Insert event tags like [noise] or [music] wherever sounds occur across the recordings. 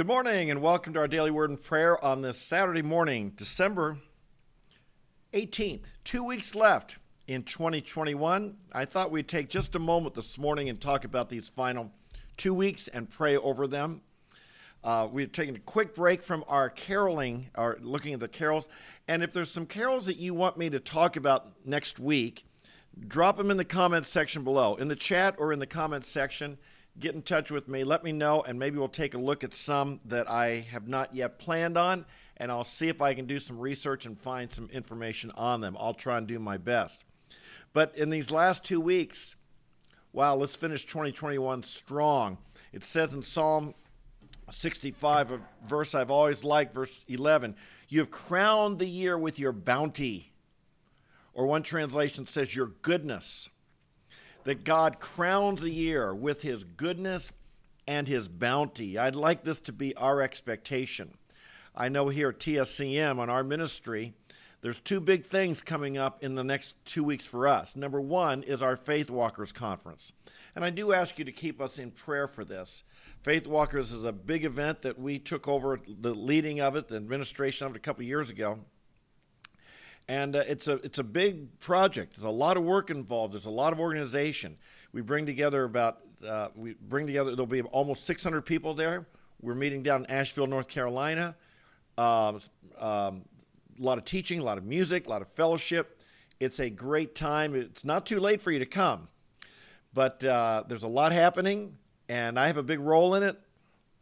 Good morning and welcome to our daily word and prayer on this Saturday morning, December 18th. Two weeks left in 2021. I thought we'd take just a moment this morning and talk about these final two weeks and pray over them. Uh, we're taking a quick break from our caroling, or looking at the carols. And if there's some carols that you want me to talk about next week, drop them in the comments section below, in the chat or in the comments section get in touch with me. Let me know, and maybe we'll take a look at some that I have not yet planned on, and I'll see if I can do some research and find some information on them. I'll try and do my best. But in these last two weeks, wow, let's finish 2021 strong. It says in Psalm 65, a verse I've always liked, verse 11, you have crowned the year with your bounty. Or one translation says, your goodness that God crowns a year with his goodness and his bounty. I'd like this to be our expectation. I know here at TSCM on our ministry, there's two big things coming up in the next two weeks for us. Number one is our Faith Walkers Conference. And I do ask you to keep us in prayer for this. Faith Walkers is a big event that we took over the leading of it, the administration of it a couple years ago and uh, it's a it's a big project. There's a lot of work involved. There's a lot of organization. We bring together about uh, we bring together. There'll be almost 600 people there. We're meeting down in Asheville, North Carolina. Um, um, a lot of teaching, a lot of music, a lot of fellowship. It's a great time. It's not too late for you to come, but uh, there's a lot happening, and I have a big role in it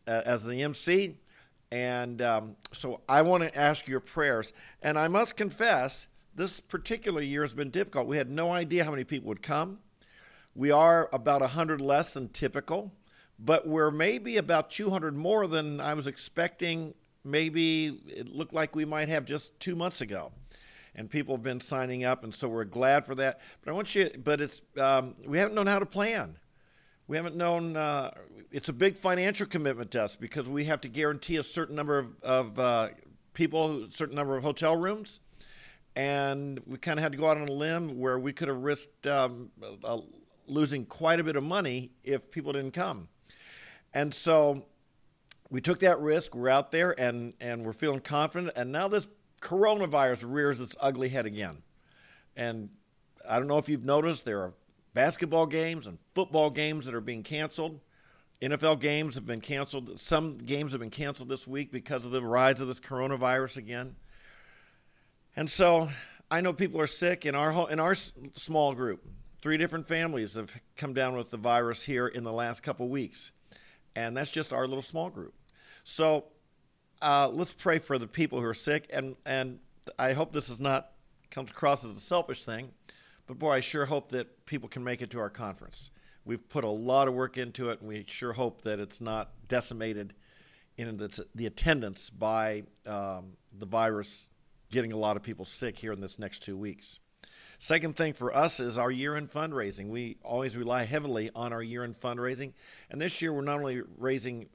uh, as the MC. And um, so I want to ask your prayers. And I must confess, this particular year has been difficult. We had no idea how many people would come. We are about 100 less than typical, but we're maybe about 200 more than I was expecting. Maybe it looked like we might have just two months ago. And people have been signing up, and so we're glad for that. But I want you, but it's, um, we haven't known how to plan. We haven't known, uh, it's a big financial commitment to us because we have to guarantee a certain number of, of uh, people, a certain number of hotel rooms. And we kind of had to go out on a limb where we could have risked um, uh, losing quite a bit of money if people didn't come. And so we took that risk. We're out there and, and we're feeling confident. And now this coronavirus rears its ugly head again. And I don't know if you've noticed, there are basketball games and football games that are being canceled. NFL games have been canceled. Some games have been canceled this week because of the rise of this coronavirus again. And so I know people are sick in our in our small group. Three different families have come down with the virus here in the last couple weeks, and that's just our little small group. So uh, let's pray for the people who are sick, and and I hope this is not comes across as a selfish thing. But boy, I sure hope that people can make it to our conference. We've put a lot of work into it, and we sure hope that it's not decimated in the, the attendance by um, the virus getting a lot of people sick here in this next two weeks. Second thing for us is our year end fundraising. We always rely heavily on our year end fundraising. And this year, we're not only raising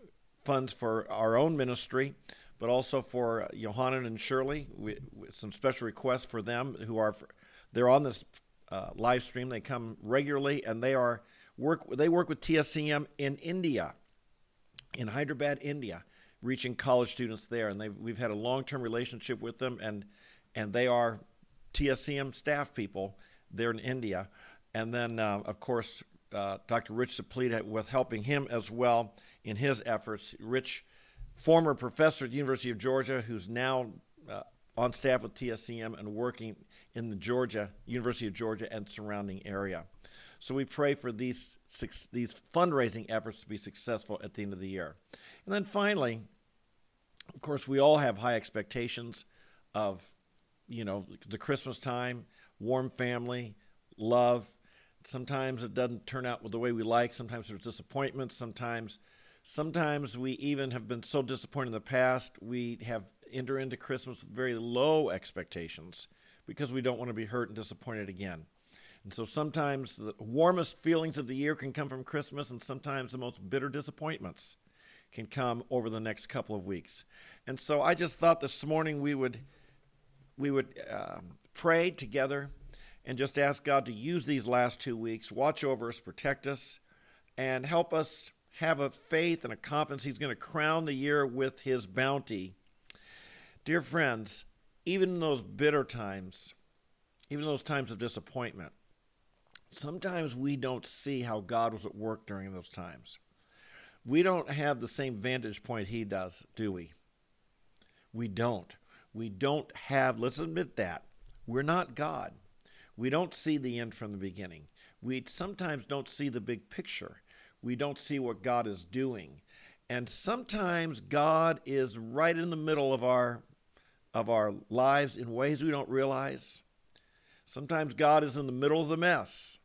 funds for our own ministry, but also for Johanna and Shirley. We, some special requests for them who are, they're on this uh, live stream. They come regularly, and they are work. They work with TSCM in India, in Hyderabad, India, reaching college students there. And they we've had a long-term relationship with them, and and they are TSCM staff people there in India. And then, uh, of course, uh, Dr. Rich Saplita with helping him as well in his efforts. Rich, former professor at the University of Georgia, who's now uh, on staff with TSCM and working in the Georgia, University of Georgia and surrounding area. So we pray for these these fundraising efforts to be successful at the end of the year. And then finally, of course, we all have high expectations of, you know, the Christmas time, warm family, love. Sometimes it doesn't turn out the way we like. Sometimes there's disappointments. Sometimes, sometimes we even have been so disappointed in the past. We have enter into Christmas with very low expectations because we don't want to be hurt and disappointed again. And so sometimes the warmest feelings of the year can come from Christmas, and sometimes the most bitter disappointments can come over the next couple of weeks. And so I just thought this morning we would we would uh, pray together and just ask God to use these last two weeks, watch over us, protect us, and help us have a faith and a confidence He's going to crown the year with His bounty. Dear friends, even in those bitter times, even those times of disappointment, sometimes we don't see how God was at work during those times. We don't have the same vantage point He does, do we? We don't. We don't have, let's admit that. We're not God. We don't see the end from the beginning. We sometimes don't see the big picture. We don't see what God is doing. And sometimes God is right in the middle of our of our lives in ways we don't realize. Sometimes God is in the middle of the mess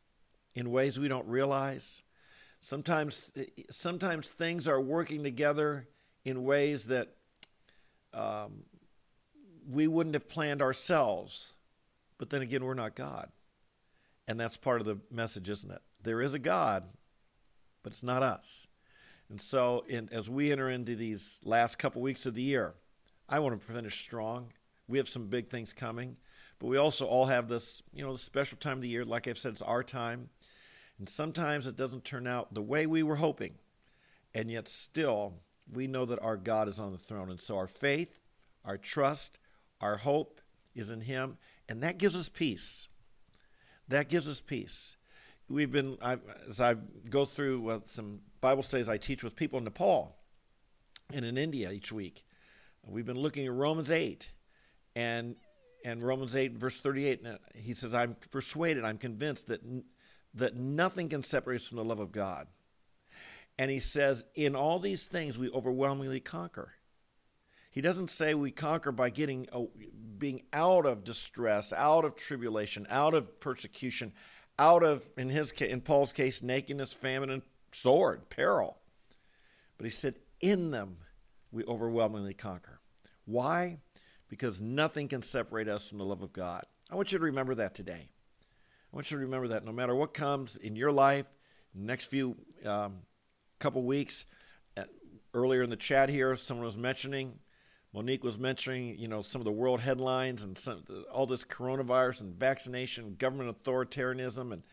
in ways we don't realize. Sometimes sometimes things are working together in ways that um, we wouldn't have planned ourselves. But then again, we're not God. And that's part of the message, isn't it? There is a God, but it's not us. And so, in, as we enter into these last couple weeks of the year, I want to finish strong. We have some big things coming, but we also all have this, you know, special time of the year. Like I've said, it's our time. And sometimes it doesn't turn out the way we were hoping. And yet, still, we know that our God is on the throne. And so, our faith, our trust, our hope is in Him, and that gives us peace. That gives us peace. We've been, I, as I go through some Bible studies I teach with people in Nepal and in India each week, we've been looking at Romans 8 and and Romans 8 verse 38 he says I'm persuaded I'm convinced that that nothing can separate us from the love of God. And he says in all these things we overwhelmingly conquer. He doesn't say we conquer by getting uh, being out of distress, out of tribulation, out of persecution, out of in his in Paul's case nakedness, famine and sword, peril. But he said in them we overwhelmingly conquer. Why? Because nothing can separate us from the love of God. I want you to remember that today. I want you to remember that no matter what comes in your life, next few um, couple weeks, uh, earlier in the chat here, someone was mentioning Monique was mentioning, you know, some of the world headlines and some, all this coronavirus and vaccination, government authoritarianism, and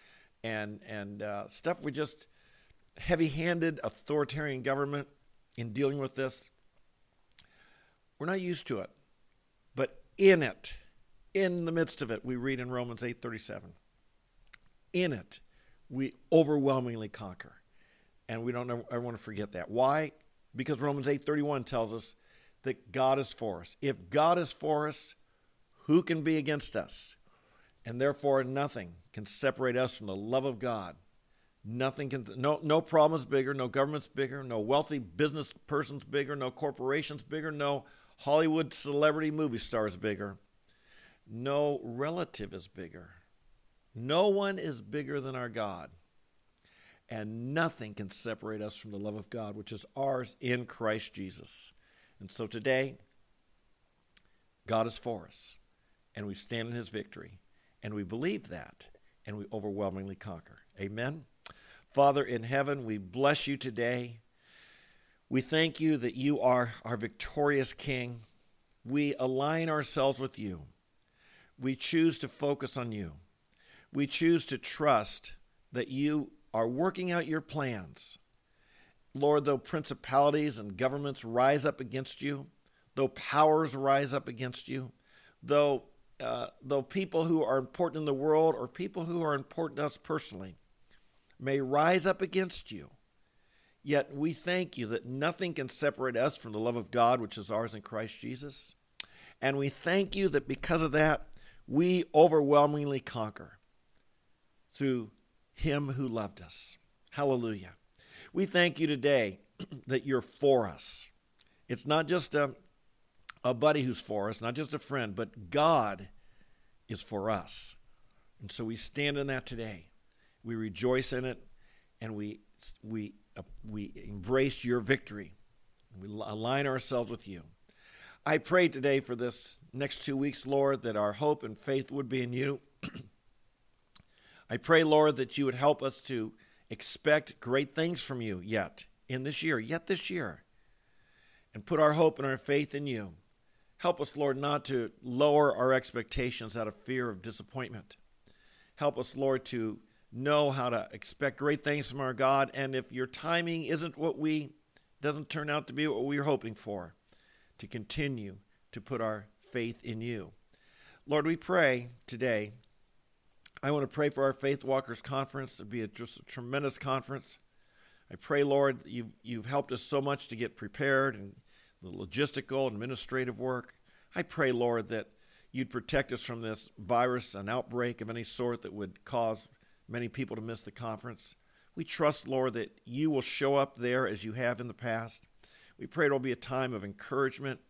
and and uh, stuff. We just heavy-handed authoritarian government in dealing with this. We're not used to it, but in it, in the midst of it, we read in Romans eight thirty-seven. In it, we overwhelmingly conquer, and we don't ever want to forget that. Why? Because Romans eight thirty-one tells us that God is for us. If God is for us, who can be against us? And therefore, nothing can separate us from the love of God. Nothing can, no, no problem is bigger, no government's bigger, no wealthy business person's bigger, no corporation's bigger, no Hollywood celebrity movie star is bigger, no relative is bigger. No one is bigger than our God. And nothing can separate us from the love of God, which is ours in Christ Jesus. And so today, God is for us, and we stand in his victory, and we believe that, and we overwhelmingly conquer. Amen. Father in heaven, we bless you today. We thank you that you are our victorious King. We align ourselves with you. We choose to focus on you. We choose to trust that you are working out your plans Lord, though principalities and governments rise up against you, though powers rise up against you, though uh, though people who are important in the world or people who are important to us personally may rise up against you, yet we thank you that nothing can separate us from the love of God which is ours in Christ Jesus. And we thank you that because of that, we overwhelmingly conquer through him who loved us. Hallelujah. We thank you today [clears throat] that you're for us. It's not just a, a buddy who's for us, not just a friend, but God is for us. And so we stand in that today. We rejoice in it and we, we, we embrace your victory. We align ourselves with you. I pray today for this next two weeks, Lord, that our hope and faith would be in you. [clears throat] I pray, Lord, that you would help us to expect great things from you yet in this year, yet this year, and put our hope and our faith in you. Help us, Lord, not to lower our expectations out of fear of disappointment. Help us, Lord, to know how to expect great things from our God. And if your timing isn't what we, doesn't turn out to be what we were hoping for, to continue to put our faith in you. Lord, we pray today. I want to pray for our Faith Walkers Conference. It'll be a, just a tremendous conference. I pray, Lord, you've, you've helped us so much to get prepared and the logistical, administrative work. I pray, Lord, that you'd protect us from this virus, an outbreak of any sort that would cause many people to miss the conference. We trust, Lord, that you will show up there as you have in the past. We pray it'll be a time of encouragement,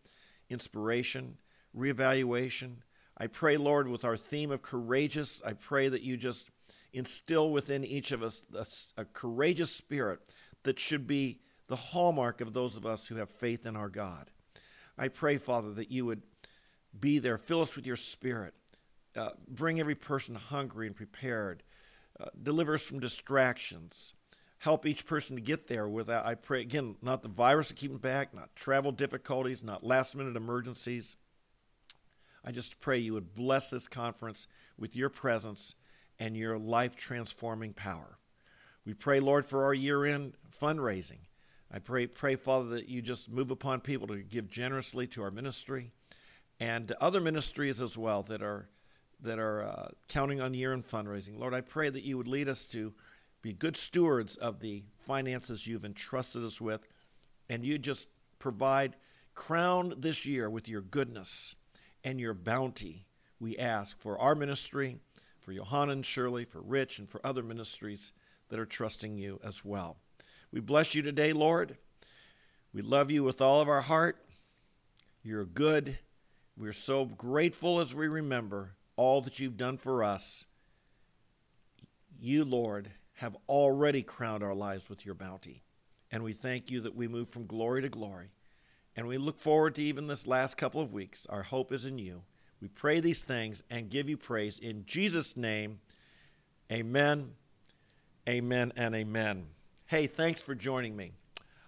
inspiration, reevaluation. I pray, Lord, with our theme of courageous, I pray that you just instill within each of us a, a courageous spirit that should be the hallmark of those of us who have faith in our God. I pray, Father, that you would be there, fill us with your spirit, uh, bring every person hungry and prepared, uh, deliver us from distractions, help each person to get there without, I pray, again, not the virus to keep them back, not travel difficulties, not last minute emergencies. I just pray you would bless this conference with your presence and your life transforming power. We pray, Lord, for our year end fundraising. I pray, pray, Father, that you just move upon people to give generously to our ministry and other ministries as well that are that are uh, counting on year end fundraising. Lord, I pray that you would lead us to be good stewards of the finances you've entrusted us with, and you just provide crown this year with your goodness and your bounty. We ask for our ministry, for Johanna and Shirley, for Rich, and for other ministries that are trusting you as well. We bless you today, Lord. We love you with all of our heart. You're good. We're so grateful as we remember all that you've done for us. You, Lord, have already crowned our lives with your bounty. And we thank you that we move from glory to glory. And we look forward to even this last couple of weeks. Our hope is in you. We pray these things and give you praise in Jesus' name. Amen, amen, and amen. Hey, thanks for joining me.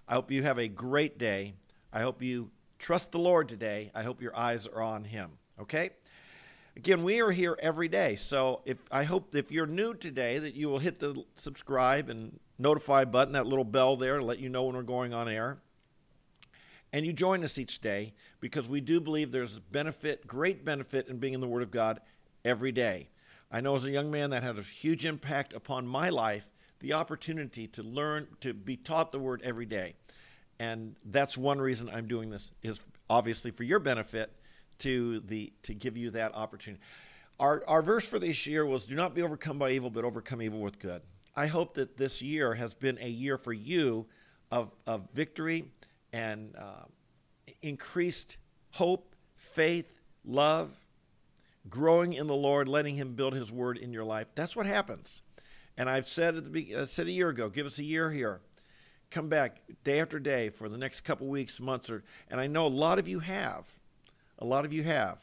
I hope you have a great day. I hope you trust the Lord today. I hope your eyes are on Him. Okay? Again, we are here every day. So if I hope if you're new today that you will hit the subscribe and notify button, that little bell there to let you know when we're going on air and you join us each day because we do believe there's benefit, great benefit in being in the Word of God every day. I know as a young man that had a huge impact upon my life, the opportunity to learn, to be taught the Word every day. And that's one reason I'm doing this is obviously for your benefit to the to give you that opportunity. Our our verse for this year was do not be overcome by evil, but overcome evil with good. I hope that this year has been a year for you of, of victory and uh, increased hope, faith, love, growing in the Lord, letting Him build His Word in your life. That's what happens. And I've said at the I said a year ago, give us a year here. Come back day after day for the next couple weeks, months, or and I know a lot of you have, a lot of you have,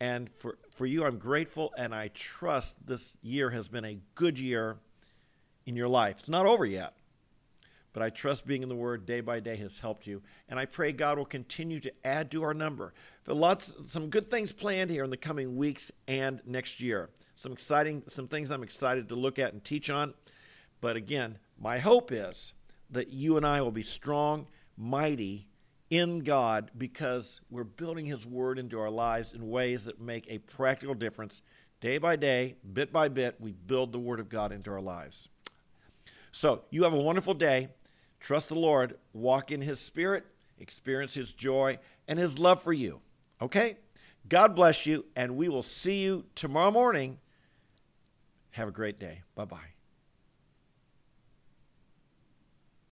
and for for you, I'm grateful, and I trust this year has been a good year in your life. It's not over yet but I trust being in the Word day by day has helped you. And I pray God will continue to add to our number. For lots, some good things planned here in the coming weeks and next year. Some exciting, some things I'm excited to look at and teach on. But again, my hope is that you and I will be strong, mighty in God because we're building His Word into our lives in ways that make a practical difference. Day by day, bit by bit, we build the Word of God into our lives. So, you have a wonderful day. Trust the Lord, walk in His Spirit, experience His joy and His love for you. Okay? God bless you, and we will see you tomorrow morning. Have a great day. Bye bye.